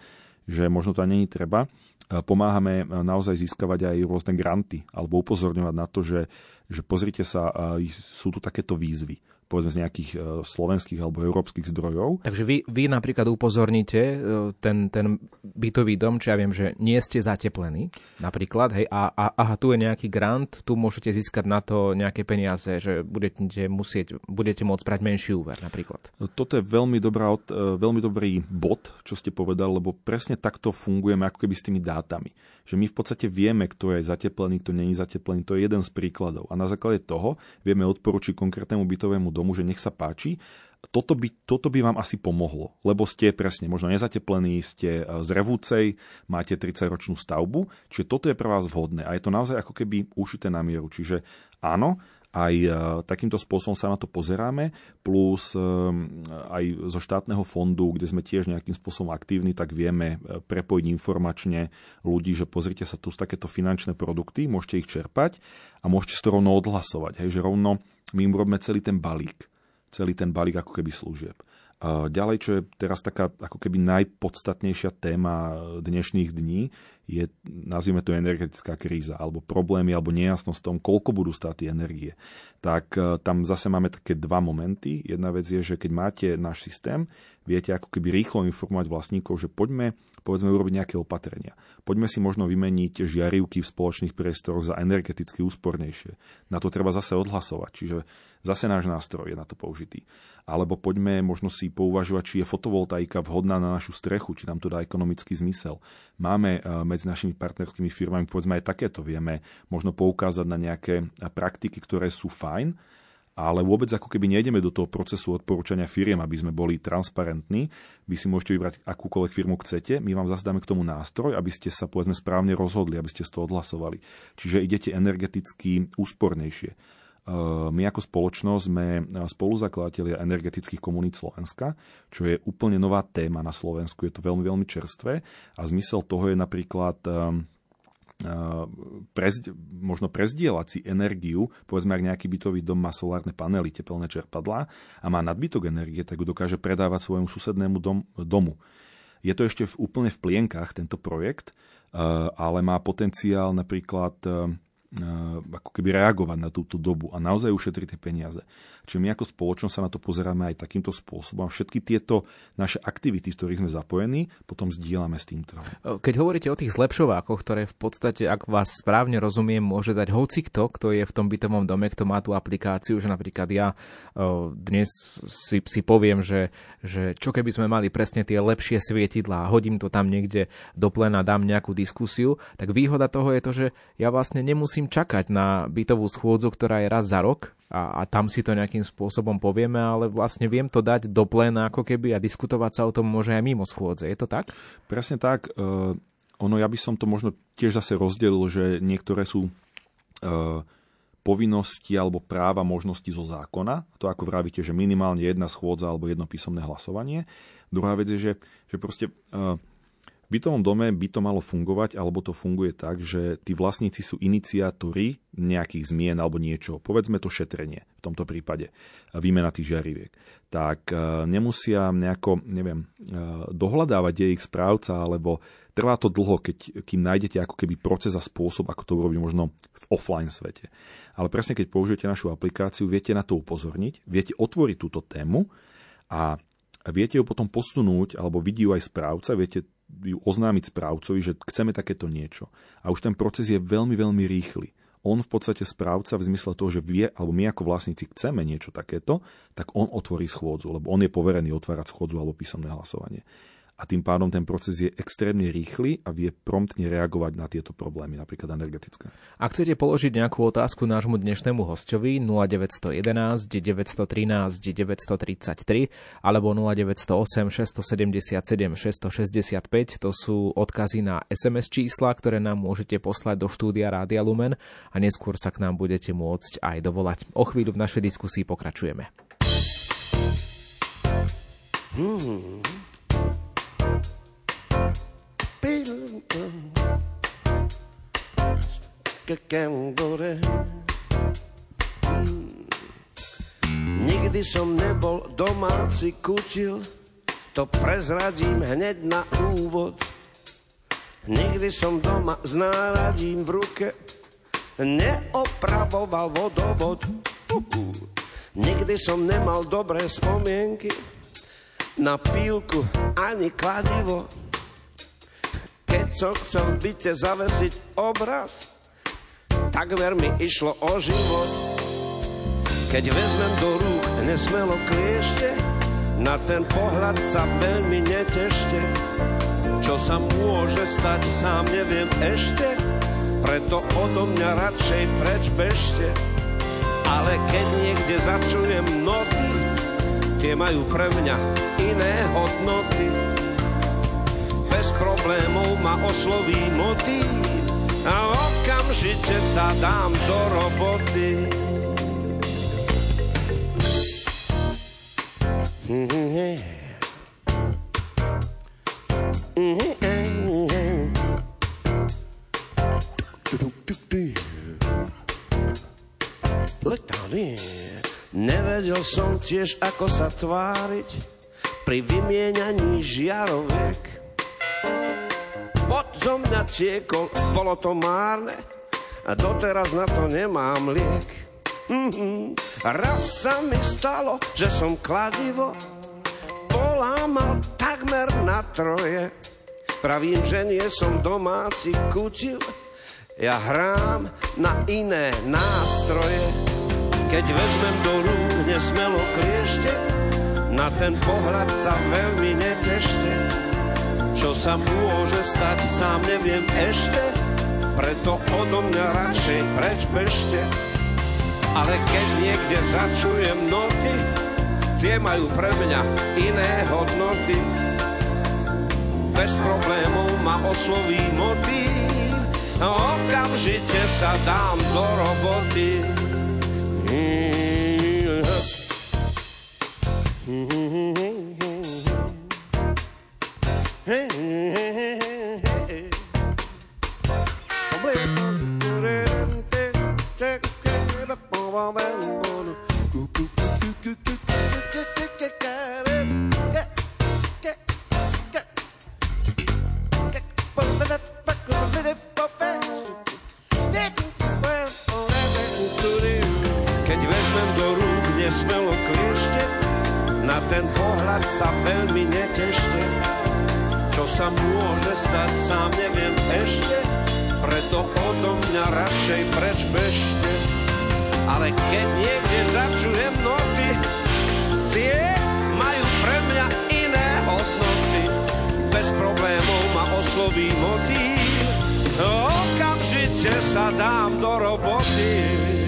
že možno to ani není treba. Pomáhame naozaj získavať aj rôzne granty alebo upozorňovať na to, že že pozrite sa, sú tu takéto výzvy povedzme z nejakých e, slovenských alebo európskych zdrojov. Takže vy, vy napríklad upozorníte e, ten, ten bytový dom, či ja viem, že nie ste zateplení napríklad, hej, a, a aha, tu je nejaký grant, tu môžete získať na to nejaké peniaze, že budete musieť, budete môcť brať menší úver napríklad. Toto je veľmi, dobrá, e, veľmi dobrý bod, čo ste povedal, lebo presne takto fungujeme ako keby s tými dátami. Že my v podstate vieme, kto je zateplený, kto není zateplený, to je jeden z príkladov. A na základe toho vieme odporučiť konkrétnemu bytovému domu, že nech sa páči, toto by, toto by vám asi pomohlo, lebo ste presne možno nezateplení, ste e, z Revúcej, máte 30-ročnú stavbu, čiže toto je pre vás vhodné a je to naozaj ako keby ušité na mieru. Čiže áno, aj e, takýmto spôsobom sa na to pozeráme, plus e, aj zo štátneho fondu, kde sme tiež nejakým spôsobom aktívni, tak vieme e, prepojiť informačne ľudí, že pozrite sa, tu sú takéto finančné produkty, môžete ich čerpať a môžete to rovno odhlasovať. Hej, že rovno my im robíme celý ten balík, celý ten balík ako keby služieb. Ďalej, čo je teraz taká ako keby najpodstatnejšia téma dnešných dní, je, nazvime to energetická kríza, alebo problémy, alebo nejasnosť tom, koľko budú stáť tie energie. Tak e, tam zase máme také dva momenty. Jedna vec je, že keď máte náš systém, viete ako keby rýchlo informovať vlastníkov, že poďme, povedzme, urobiť nejaké opatrenia. Poďme si možno vymeniť žiarivky v spoločných priestoroch za energeticky úspornejšie. Na to treba zase odhlasovať, čiže zase náš nástroj je na to použitý alebo poďme možno si pouvažovať, či je fotovoltaika vhodná na našu strechu, či nám to dá ekonomický zmysel. Máme eh, medzi našimi partnerskými firmami, povedzme aj takéto, vieme možno poukázať na nejaké praktiky, ktoré sú fajn, ale vôbec ako keby nejdeme do toho procesu odporúčania firiem, aby sme boli transparentní. Vy si môžete vybrať akúkoľvek firmu chcete, my vám zase dáme k tomu nástroj, aby ste sa povedzme správne rozhodli, aby ste z odhlasovali. Čiže idete energeticky úspornejšie. My ako spoločnosť sme spoluzakladateľia energetických komunít Slovenska, čo je úplne nová téma na Slovensku. Je to veľmi, veľmi čerstvé a zmysel toho je napríklad ehm, prezd- možno prezdielať si energiu, povedzme, ak nejaký bytový dom má solárne panely, tepelné čerpadlá a má nadbytok energie, tak ju dokáže predávať svojmu susednému dom- domu. Je to ešte v, úplne v plienkach tento projekt, ehm, ale má potenciál napríklad ako keby reagovať na túto dobu a naozaj ušetriť tie peniaze. Čiže my ako spoločnosť sa na to pozeráme aj takýmto spôsobom. Všetky tieto naše aktivity, z ktorých sme zapojení, potom zdieľame s týmto. Keď hovoríte o tých zlepšovákoch, ktoré v podstate, ak vás správne rozumiem, môže dať hoci kto, kto je v tom bytovom dome, kto má tú aplikáciu, že napríklad ja dnes si, si poviem, že, že čo keby sme mali presne tie lepšie svietidlá, hodím to tam niekde do plena, dám nejakú diskusiu, tak výhoda toho je to, že ja vlastne nemusím čakať na bytovú schôdzu, ktorá je raz za rok, a, a tam si to nejakým spôsobom povieme, ale vlastne viem to dať do pléna ako keby a diskutovať sa o tom môže aj mimo schôdze. Je to tak? Presne tak. Uh, ono, ja by som to možno tiež zase rozdelil, že niektoré sú uh, povinnosti alebo práva možnosti zo zákona. To ako vravíte, že minimálne jedna schôdza alebo jedno písomné hlasovanie. Druhá vec je, že, že proste uh, bytovom dome by to malo fungovať, alebo to funguje tak, že tí vlastníci sú iniciátori nejakých zmien alebo niečo. Povedzme to šetrenie v tomto prípade, výmena tých žiariviek. Tak uh, nemusia nejako, neviem, uh, dohľadávať, kde je ich správca, alebo trvá to dlho, keď, kým nájdete ako keby proces a spôsob, ako to urobiť možno v offline svete. Ale presne keď použijete našu aplikáciu, viete na to upozorniť, viete otvoriť túto tému a viete ju potom posunúť, alebo vidí ju aj správca, viete ju oznámiť správcovi, že chceme takéto niečo. A už ten proces je veľmi, veľmi rýchly. On v podstate správca v zmysle toho, že vie, alebo my ako vlastníci chceme niečo takéto, tak on otvorí schôdzu, lebo on je poverený otvárať schôdzu alebo písomné hlasovanie a tým pádom ten proces je extrémne rýchly a vie promptne reagovať na tieto problémy, napríklad energetické. Ak chcete položiť nejakú otázku nášmu dnešnému hostovi 0911 913 933 alebo 0908 677 665, to sú odkazy na SMS čísla, ktoré nám môžete poslať do štúdia Rádia Lumen a neskôr sa k nám budete môcť aj dovolať. O chvíľu v našej diskusii pokračujeme. Hmm. Nikdy som nebol domáci kutil, to prezradím hneď na úvod. Nikdy som doma s náradím v ruke neopravoval vodovod. Nikdy som nemal dobré spomienky na pílku ani kladivo. Keď som chcel byte zavesiť obraz, takmer mi išlo o život. Keď vezmem do rúk nesmelo kliešte, na ten pohľad sa veľmi netešte. Čo sa môže stať, sám neviem ešte, preto odo mňa radšej preč bežte. Ale keď niekde začujem noty, tie majú pre mňa iné hodnoty bez problémov ma osloví motív a okamžite sa dám do roboty. Nevedel som tiež, ako sa tváriť pri vymieňaní žiaroviek Mňa tiekol, bolo to márne a doteraz na to nemám liek. Mm-hmm. Raz sa mi stalo, že som kladivo polámal takmer na troje. Pravím, že nie som domáci kutil, ja hrám na iné nástroje. Keď vezmem do rúk nesmelo kliešte, na ten pohľad sa veľmi netešte. Čo sa môže stať, sám neviem ešte, preto odo mňa radšej preč bežte. Ale keď niekde začujem noty, tie majú pre mňa iné hodnoty. Bez problémov ma osloví motív, a okamžite sa dám do roboty. Mm-hmm. radšej preč bežte. Ale keď niekde začujem noty, tie majú pre mňa iné hodnoty. Bez problémov ma osloví motív, okamžite sa dám do roboty.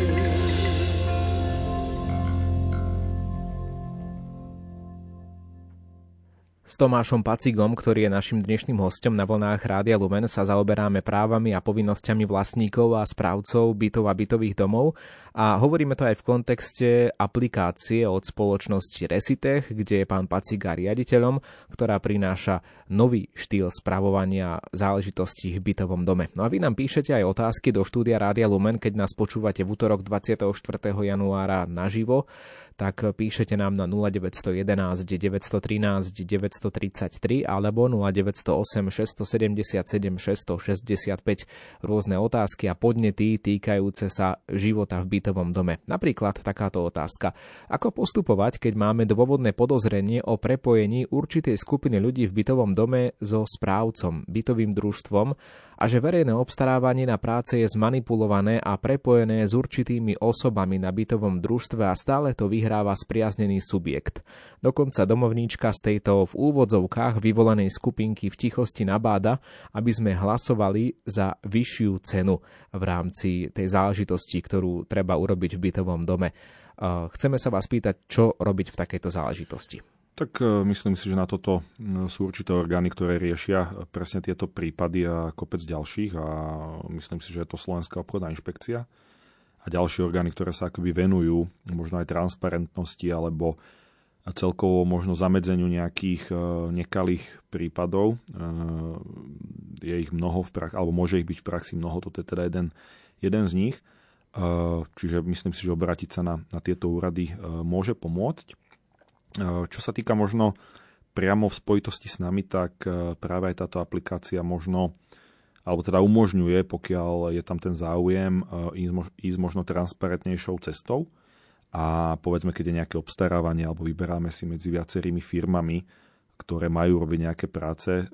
S Tomášom Pacigom, ktorý je našim dnešným hostom na vlnách Rádia Lumen, sa zaoberáme právami a povinnosťami vlastníkov a správcov bytov a bytových domov a hovoríme to aj v kontexte aplikácie od spoločnosti Resitech, kde je pán Pacig riaditeľom, ktorá prináša nový štýl spravovania záležitostí v bytovom dome. No a vy nám píšete aj otázky do štúdia Rádia Lumen, keď nás počúvate v útorok 24. januára naživo tak píšete nám na 0911 913 933 alebo 0908 677 665 rôzne otázky a podnety týkajúce sa života v bytovom dome. Napríklad takáto otázka. Ako postupovať, keď máme dôvodné podozrenie o prepojení určitej skupiny ľudí v bytovom dome so správcom, bytovým družstvom a že verejné obstarávanie na práce je zmanipulované a prepojené s určitými osobami na bytovom družstve a stále to vyhráva spriaznený subjekt. Dokonca domovníčka z tejto v úvodzovkách vyvolenej skupinky v tichosti nabáda, aby sme hlasovali za vyššiu cenu v rámci tej záležitosti, ktorú treba urobiť v bytovom dome. Chceme sa vás pýtať, čo robiť v takejto záležitosti. Tak e, myslím si, že na toto sú určité orgány, ktoré riešia presne tieto prípady a kopec ďalších a myslím si, že je to Slovenská obchodná inšpekcia a ďalšie orgány, ktoré sa akoby venujú možno aj transparentnosti alebo celkovo možno zamedzeniu nejakých e, nekalých prípadov. E, je ich mnoho v praxi, alebo môže ich byť v praxi mnoho, toto je teda jeden, jeden z nich. Čiže myslím si, že obrátiť sa na, na tieto úrady môže pomôcť. Čo sa týka možno priamo v spojitosti s nami, tak e, práve aj táto aplikácia možno alebo teda umožňuje, pokiaľ je tam ten záujem, e, ísť možno transparentnejšou cestou. A povedzme, keď je nejaké obstarávanie alebo vyberáme si medzi viacerými firmami, ktoré majú robiť nejaké práce,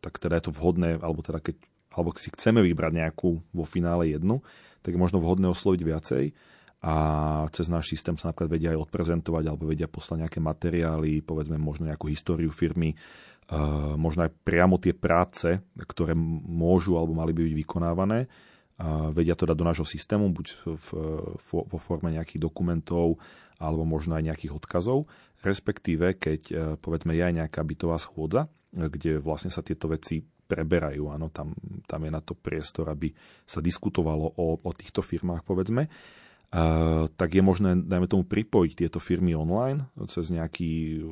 tak teda je to vhodné, alebo teda keď alebo si chceme vybrať nejakú vo finále jednu, tak je možno vhodné osloviť viacej a cez náš systém sa napríklad vedia aj odprezentovať alebo vedia poslať nejaké materiály, povedzme možno nejakú históriu firmy, uh, možno aj priamo tie práce, ktoré môžu alebo mali by byť vykonávané. Uh, vedia to dať do nášho systému, buď vo forme nejakých dokumentov alebo možno aj nejakých odkazov, respektíve keď uh, povedzme je aj nejaká bytová schôdza, kde vlastne sa tieto veci preberajú. Áno, tam, tam je na to priestor, aby sa diskutovalo o, o týchto firmách, povedzme tak je možné, dajme tomu, pripojiť tieto firmy online cez nejaký,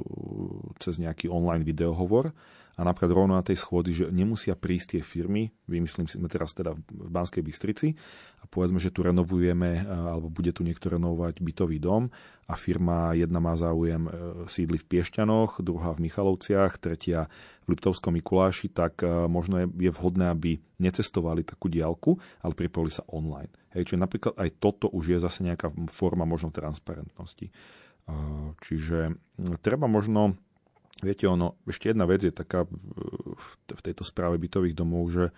cez nejaký online videohovor a napríklad rovno na tej schôdzi, že nemusia prísť tie firmy, vymyslím si teraz teda v Banskej Bystrici a povedzme, že tu renovujeme alebo bude tu niekto renovovať bytový dom a firma jedna má záujem e, sídli v Piešťanoch, druhá v Michalovciach, tretia v Liptovskom Mikuláši, tak e, možno je, je vhodné, aby necestovali takú diálku, ale pripojili sa online. Hej, čiže napríklad aj toto už je zase nejaká forma možno transparentnosti. Čiže treba možno, viete ono, ešte jedna vec je taká v tejto správe bytových domov, že,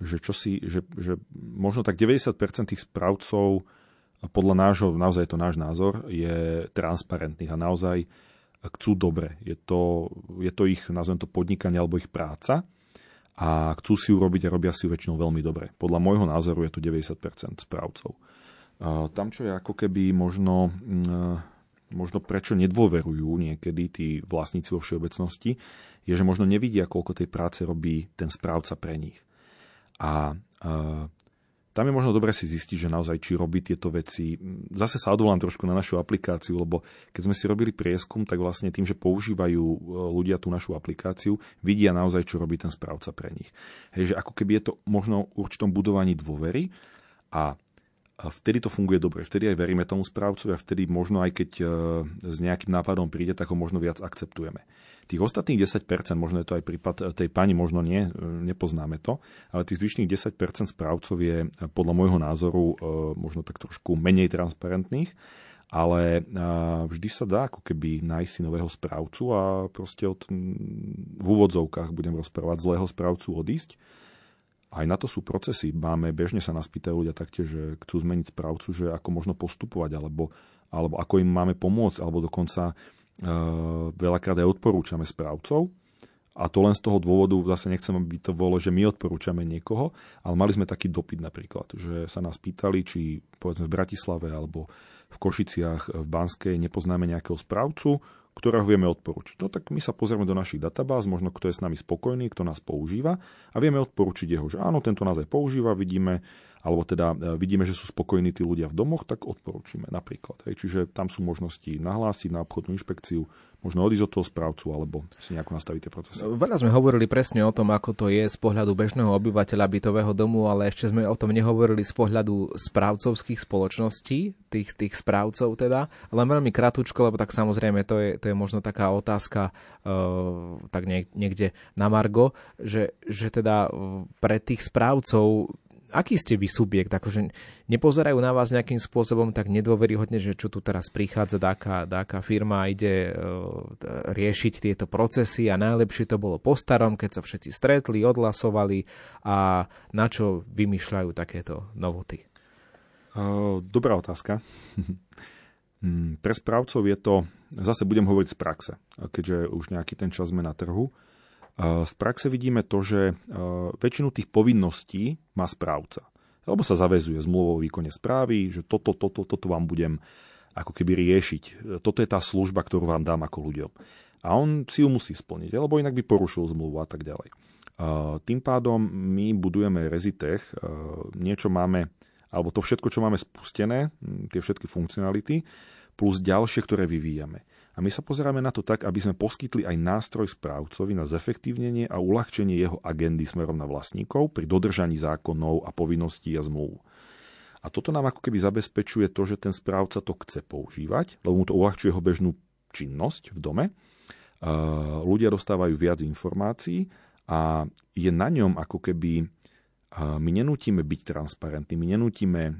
že, čo si, že, že možno tak 90% tých správcov podľa nášho, naozaj je to náš názor, je transparentných a naozaj chcú dobre. Je to, je to ich, nazvem to podnikanie alebo ich práca a chcú si ju robiť a robia si ju väčšinou veľmi dobre. Podľa môjho názoru je to 90% správcov. Tam, čo je ako keby možno, možno prečo nedôverujú niekedy tí vlastníci vo všeobecnosti, je, že možno nevidia, koľko tej práce robí ten správca pre nich. A, a tam je možno dobre si zistiť, že naozaj či robí tieto veci. Zase sa odvolám trošku na našu aplikáciu, lebo keď sme si robili prieskum, tak vlastne tým, že používajú e, ľudia tú našu aplikáciu, vidia naozaj, čo robí ten správca pre nich. Hej, že ako keby je to možno určitom budovaní dôvery a a vtedy to funguje dobre, vtedy aj veríme tomu správcovi a vtedy možno aj keď e, s nejakým nápadom príde, tak ho možno viac akceptujeme. Tých ostatných 10%, možno je to aj prípad tej pani, možno nie, e, nepoznáme to, ale tých zvyšných 10% správcov je e, podľa môjho názoru e, možno tak trošku menej transparentných, ale vždy sa dá ako keby nájsť si nového správcu a proste od, v úvodzovkách budem rozprávať zlého správcu odísť. Aj na to sú procesy. Máme, bežne sa nás pýtajú ľudia taktiež, že chcú zmeniť správcu, že ako možno postupovať, alebo, alebo ako im máme pomôcť, alebo dokonca Eh, veľakrát aj odporúčame správcov. A to len z toho dôvodu, zase nechcem, aby to bolo, že my odporúčame niekoho, ale mali sme taký dopyt napríklad, že sa nás pýtali, či povedzme v Bratislave alebo v Košiciach, v Banskej nepoznáme nejakého správcu, ktorého vieme odporučiť. No tak my sa pozrieme do našich databáz, možno kto je s nami spokojný, kto nás používa a vieme odporučiť jeho, že áno, tento nás aj používa, vidíme, alebo teda e, vidíme, že sú spokojní tí ľudia v domoch, tak odporúčime napríklad. Hej. Čiže tam sú možnosti nahlásiť na obchodnú inšpekciu, možno odísť od toho správcu, alebo si nejako nastaviť tie procesy. Veľa sme hovorili presne o tom, ako to je z pohľadu bežného obyvateľa bytového domu, ale ešte sme o tom nehovorili z pohľadu správcovských spoločností, tých, tých správcov teda, len veľmi krátko, lebo tak samozrejme to je, to je možno taká otázka uh, tak niekde na Margo, že, že teda pre tých správcov aký ste vy subjekt? Akože nepozerajú na vás nejakým spôsobom tak nedôveryhodne, že čo tu teraz prichádza, dáka, dáka firma ide uh, riešiť tieto procesy a najlepšie to bolo po starom, keď sa všetci stretli, odhlasovali a na čo vymýšľajú takéto novoty? Dobrá otázka. Hmm, pre správcov je to, zase budem hovoriť z praxe, keďže už nejaký ten čas sme na trhu. Z praxe vidíme to, že väčšinu tých povinností má správca. Alebo sa zavezuje zmluvou o výkone správy, že toto, toto, toto vám budem ako keby riešiť. Toto je tá služba, ktorú vám dám ako ľuďom. A on si ju musí splniť, lebo inak by porušil zmluvu a tak ďalej. Tým pádom my budujeme Rezitech, niečo máme, alebo to všetko, čo máme spustené, tie všetky funkcionality, plus ďalšie, ktoré vyvíjame. A my sa pozeráme na to tak, aby sme poskytli aj nástroj správcovi na zefektívnenie a uľahčenie jeho agendy smerom na vlastníkov pri dodržaní zákonov a povinností a zmluv. A toto nám ako keby zabezpečuje to, že ten správca to chce používať, lebo mu to uľahčuje jeho bežnú činnosť v dome. Ľudia dostávajú viac informácií a je na ňom ako keby my nenútime byť transparentní, my nenútime e,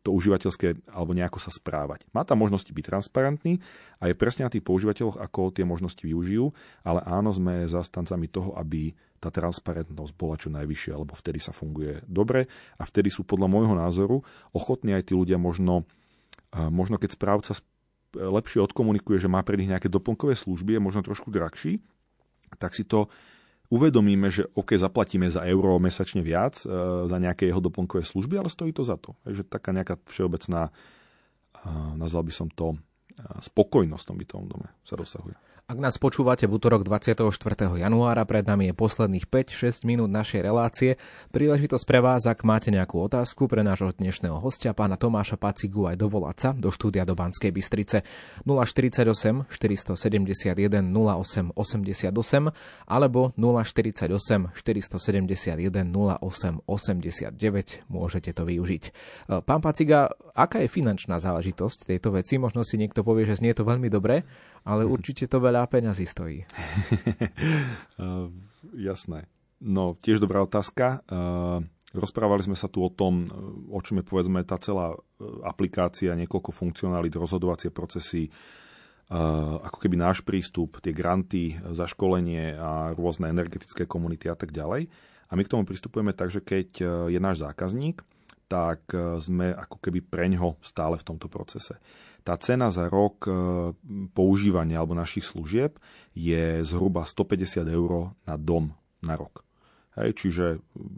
to užívateľské alebo nejako sa správať. Má tam možnosti byť transparentný a je presne na tých používateľoch, ako tie možnosti využijú, ale áno, sme zastancami toho, aby tá transparentnosť bola čo najvyššia, lebo vtedy sa funguje dobre a vtedy sú podľa môjho názoru ochotní aj tí ľudia možno, e, možno keď správca lepšie odkomunikuje, že má pre nich nejaké doplnkové služby, je možno trošku drahší, tak si to uvedomíme, že OK, zaplatíme za euro mesačne viac e, za nejaké jeho doplnkové služby, ale stojí to za to. Takže taká nejaká všeobecná, e, nazval by som to, e, spokojnosť v tom bytovom dome sa dosahuje. Ak nás počúvate v útorok 24. januára, pred nami je posledných 5-6 minút našej relácie. Príležitosť pre vás, ak máte nejakú otázku pre nášho dnešného hostia, pána Tomáša Pacigu, aj dovolať sa do štúdia do Banskej Bystrice 048 471 08 88 alebo 048 471 08 89. Môžete to využiť. Pán Paciga, aká je finančná záležitosť tejto veci? Možno si niekto povie, že znie to veľmi dobre, ale určite to veľa peňazí stojí. uh, jasné. No, tiež dobrá otázka. Uh, rozprávali sme sa tu o tom, o čom je povedzme tá celá aplikácia, niekoľko funkcionalít, rozhodovacie procesy, ako keby náš prístup, tie granty, zaškolenie a rôzne energetické komunity a tak ďalej. A my k tomu pristupujeme tak, že keď je náš zákazník, tak sme ako keby preňho stále v tomto procese tá cena za rok e, používania alebo našich služieb je zhruba 150 eur na dom na rok. Hej, čiže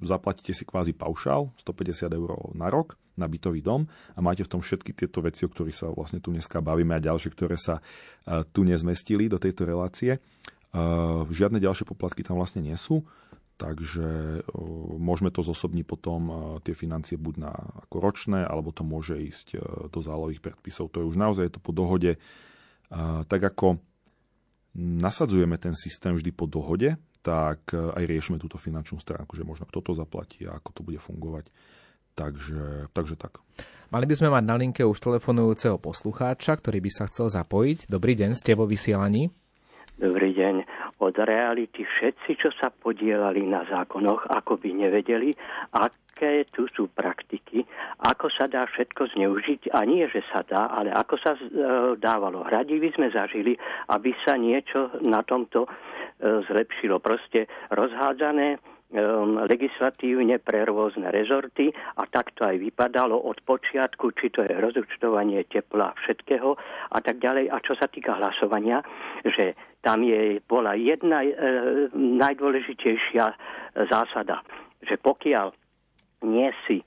zaplatíte si kvázi paušál 150 eur na rok na bytový dom a máte v tom všetky tieto veci, o ktorých sa vlastne tu dneska bavíme a ďalšie, ktoré sa e, tu nezmestili do tejto relácie. E, žiadne ďalšie poplatky tam vlastne nie sú takže môžeme to zosobniť potom tie financie buď na ako ročné, alebo to môže ísť do zálohových predpisov. To je už naozaj to po dohode. Tak ako nasadzujeme ten systém vždy po dohode, tak aj riešime túto finančnú stránku, že možno kto to zaplatí a ako to bude fungovať. Takže, takže tak. Mali by sme mať na linke už telefonujúceho poslucháča, ktorý by sa chcel zapojiť. Dobrý deň, ste vo vysielaní. Od reality všetci, čo sa podielali na zákonoch, ako by nevedeli, aké tu sú praktiky, ako sa dá všetko zneužiť a nie, že sa dá, ale ako sa e, dávalo. by sme zažili, aby sa niečo na tomto e, zlepšilo. Proste rozhádzané legislatívne pre rôzne rezorty a tak to aj vypadalo od počiatku, či to je rozúčtovanie tepla všetkého a tak ďalej. A čo sa týka hlasovania, že tam je, bola jedna e, najdôležitejšia zásada, že pokiaľ nie si e,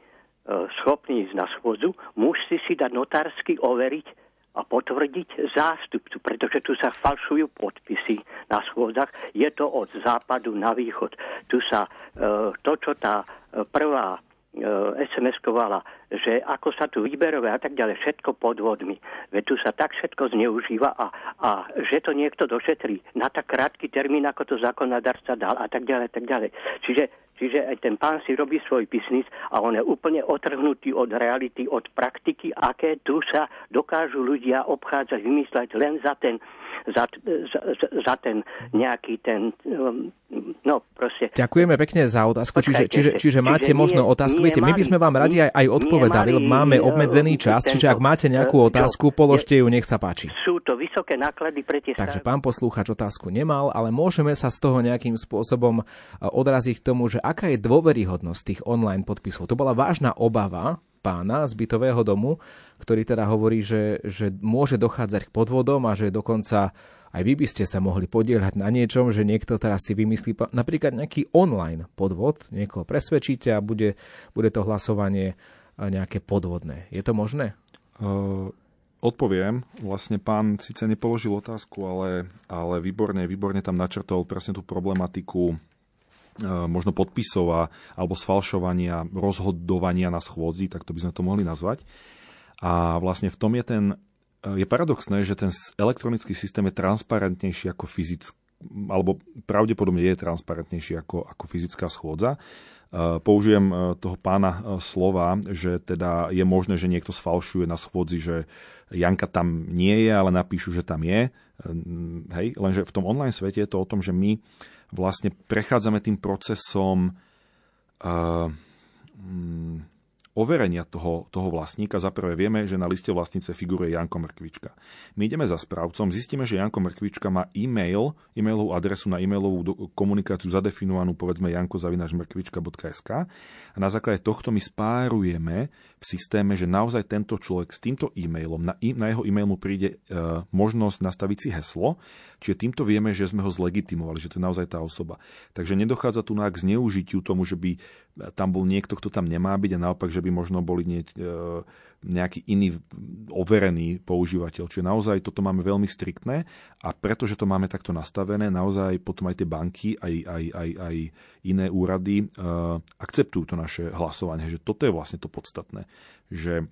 schopný ísť na schôdzu, musí si dať notársky overiť a potvrdiť zástupcu, pretože tu sa falšujú podpisy na schôdzach. Je to od západu na východ. Tu sa e, to, čo tá e, prvá e, SMS-kovala, že ako sa tu výberové a tak ďalej, všetko podvodmi. Veď tu sa tak všetko zneužíva a, a že to niekto došetrí na tak krátky termín, ako to zákonodarca dal a tak ďalej, tak ďalej. Čiže Čiže aj ten pán si robí svoj biznis a on je úplne otrhnutý od reality, od praktiky, aké tu sa dokážu ľudia obchádzať, vymysleť len za ten za, za, za ten nejaký ten, um, no proste. Ďakujeme pekne za otázku, čiže, čiže, čiže máte čiže možno nie, otázku, nie viete, my by sme vám radi aj, aj odpovedali, nie, máme obmedzený čas, čiže ak máte nejakú otázku, položte ju, nech sa páči. Sú to vysoké náklady pre tie Takže pán poslúchač otázku nemal, ale môžeme sa z toho nejakým spôsobom uh, odraziť k tomu, že aká je dôveryhodnosť tých online podpisov. To bola vážna obava pána z bytového domu, ktorý teda hovorí, že, že môže dochádzať k podvodom a že dokonca aj vy by ste sa mohli podielať na niečom, že niekto teraz si vymyslí napríklad nejaký online podvod, niekoho presvedčíte a bude, bude to hlasovanie nejaké podvodné. Je to možné? Odpoviem. Vlastne pán síce nepoložil otázku, ale, ale výborne, výborne tam načrtol presne tú problematiku možno podpisov a, alebo sfalšovania, rozhodovania na schôdzi, tak to by sme to mohli nazvať. A vlastne v tom je ten, e, je paradoxné, že ten elektronický systém je transparentnejší ako fyzický, alebo pravdepodobne je transparentnejší ako, ako fyzická schôdza. E, použijem toho pána slova, že teda je možné, že niekto sfalšuje na schôdzi, že Janka tam nie je, ale napíšu, že tam je. Hej, lenže v tom online svete je to o tom, že my vlastne prechádzame tým procesom uh, overenia toho, toho vlastníka. Za prvé vieme, že na liste vlastnice figuruje Janko Mrkvička. My ideme za správcom, zistíme, že Janko Mrkvička má e-mail, e-mailovú adresu na e-mailovú komunikáciu zadefinovanú povedzme jankozavinačmrkvička.sk a na základe tohto my spárujeme v systéme, že naozaj tento človek s týmto e-mailom, na, e- na jeho e-mail mu príde e, možnosť nastaviť si heslo, čiže týmto vieme, že sme ho zlegitimovali, že to je naozaj tá osoba. Takže nedochádza tu k zneužitiu tomu, že by tam bol niekto, kto tam nemá byť a naopak, že by možno boli nie, e, nejaký iný overený používateľ. Čiže naozaj toto máme veľmi striktné a pretože to máme takto nastavené, naozaj potom aj tie banky, aj, aj, aj, aj iné úrady uh, akceptujú to naše hlasovanie. Že toto je vlastne to podstatné. Že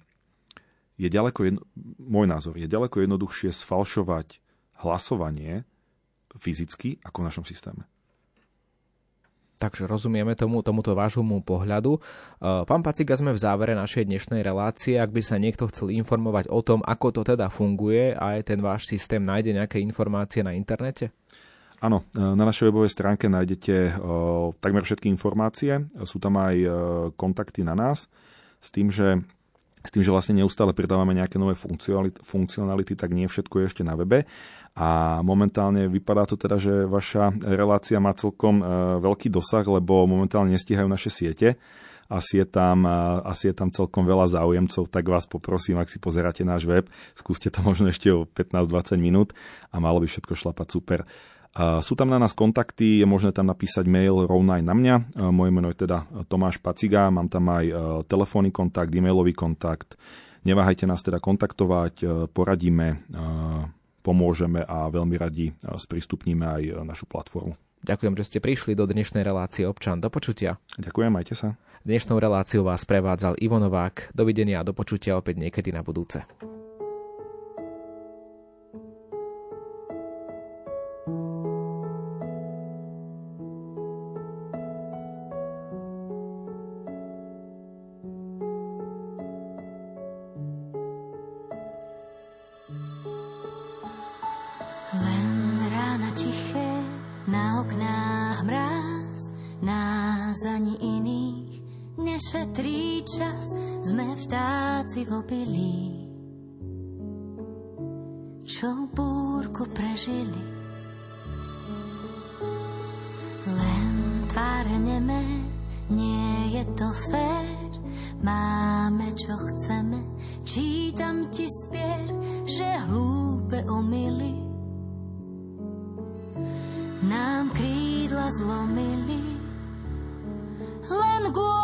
je ďaleko, jedno, môj názor, je ďaleko jednoduchšie sfalšovať hlasovanie fyzicky ako v našom systéme. Takže rozumieme tomu, tomuto vášmu pohľadu. E, pán Paciga, sme v závere našej dnešnej relácie. Ak by sa niekto chcel informovať o tom, ako to teda funguje a aj ten váš systém nájde nejaké informácie na internete? Áno, e, na našej webovej stránke nájdete e, takmer všetky informácie. Sú tam aj kontakty na nás s tým, že s tým, že vlastne neustále pridávame nejaké nové funkcionality, tak nie všetko je ešte na webe. A momentálne vypadá to teda, že vaša relácia má celkom e, veľký dosah, lebo momentálne nestíhajú naše siete. Asi je, tam, e, asi je tam celkom veľa záujemcov, tak vás poprosím, ak si pozeráte náš web, skúste to možno ešte o 15-20 minút a malo by všetko šlapať super. Sú tam na nás kontakty, je možné tam napísať mail rovno aj na mňa. Moje meno je teda Tomáš Paciga, mám tam aj telefónny kontakt, e-mailový kontakt. Neváhajte nás teda kontaktovať, poradíme, pomôžeme a veľmi radi sprístupníme aj našu platformu. Ďakujem, že ste prišli do dnešnej relácie občan. Do počutia. Ďakujem, majte sa. Dnešnou reláciu vás prevádzal Ivo Novák. Dovidenia a do počutia opäť niekedy na budúce. V obilí, čo búrku prežili. Len tváre nemé, nie je to fér, máme čo chceme, čítam ti spier, že hlúpe omily nám krídla zlomili, len kvôli